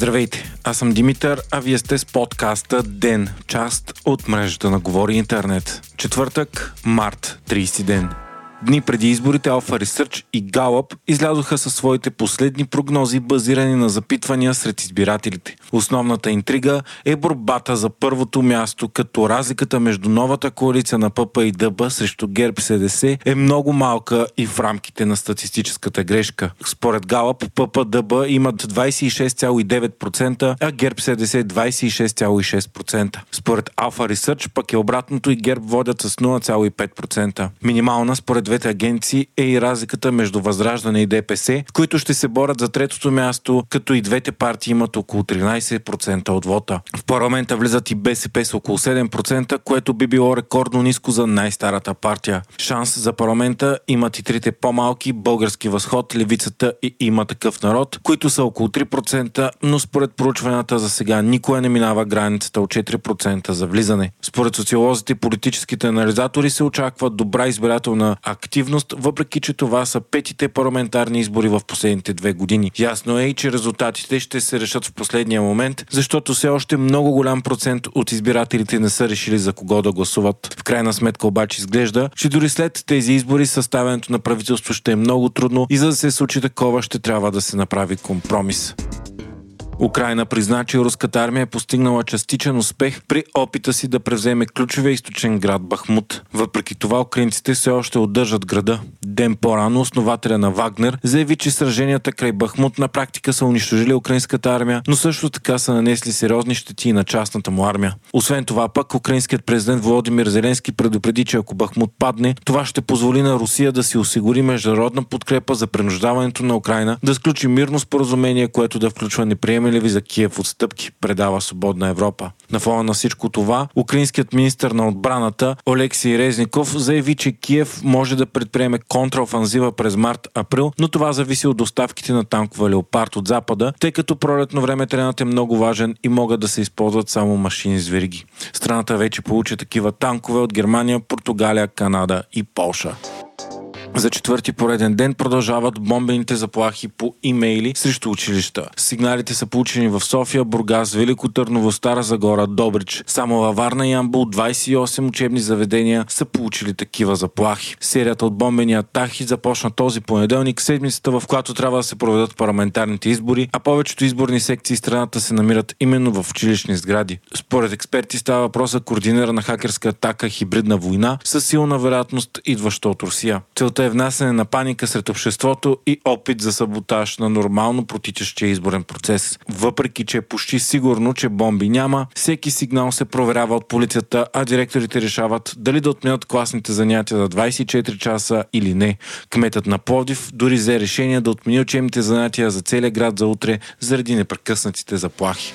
Здравейте, аз съм Димитър, а вие сте с подкаста ДЕН, част от мрежата на Говори Интернет. Четвъртък, март, 30 ден. Дни преди изборите Alpha Research и Gallup излязоха със своите последни прогнози, базирани на запитвания сред избирателите. Основната интрига е борбата за първото място, като разликата между новата коалиция на ПП и ДБ срещу ГЕРБ СДС е много малка и в рамките на статистическата грешка. Според Gallup, ПП ДБ имат 26,9%, а ГЕРБ СДС 26,6%. Според Alpha Research пък е обратното и ГЕРБ водят с 0,5%. Минимална според двете агенции е и разликата между Възраждане и ДПС, които ще се борят за третото място, като и двете партии имат около 13% от вота. В парламента влизат и БСП с около 7%, което би било рекордно ниско за най-старата партия. Шанс за парламента имат и трите по-малки Български възход, Левицата и има такъв народ, които са около 3%, но според проучванията за сега никога не минава границата от 4% за влизане. Според социолозите и политическите анализатори се очаква добра избирателна активност, въпреки че това са петите парламентарни избори в последните две години. Ясно е и, че резултатите ще се решат в последния момент, защото все още много голям процент от избирателите не са решили за кого да гласуват. В крайна сметка обаче изглежда, че дори след тези избори съставянето на правителство ще е много трудно и за да се случи такова ще трябва да се направи компромис. Украина призна, че руската армия е постигнала частичен успех при опита си да превземе ключовия източен град Бахмут. Въпреки това, украинците все още удържат града. Ден по-рано основателя на Вагнер заяви, че сраженията край Бахмут на практика са унищожили украинската армия, но също така са нанесли сериозни щети и на частната му армия. Освен това, пък украинският президент Володимир Зеленски предупреди, че ако Бахмут падне, това ще позволи на Русия да си осигури международна подкрепа за принуждаването на Украина да сключи мирно споразумение, което да включва неприемане приемливи за Киев отстъпки, предава Свободна Европа. На фона на всичко това, украинският министр на отбраната Олексий Резников заяви, че Киев може да предприеме контраофанзива през март-април, но това зависи от доставките на танкова леопард от Запада, тъй като пролетно време тренът е много важен и могат да се използват само машини с вериги. Страната вече получи такива танкове от Германия, Португалия, Канада и Полша. За четвърти пореден ден продължават бомбените заплахи по имейли срещу училища. Сигналите са получени в София, Бургас, Велико Търново, Стара Загора, Добрич. Само във Варна и Амбул 28 учебни заведения са получили такива заплахи. Серията от бомбени атаки започна този понеделник, седмицата в която трябва да се проведат парламентарните избори, а повечето изборни секции страната се намират именно в училищни сгради. Според експерти става въпрос за координира на хакерска атака хибридна война с силна вероятност идваща от Русия. Целта е внасяне на паника сред обществото и опит за саботаж на нормално протичащия изборен процес. Въпреки, че е почти сигурно, че бомби няма, всеки сигнал се проверява от полицията, а директорите решават дали да отменят класните занятия за 24 часа или не. Кметът на Пловдив дори взе решение да отмени учебните занятия за целия град за утре заради непрекъснатите заплахи.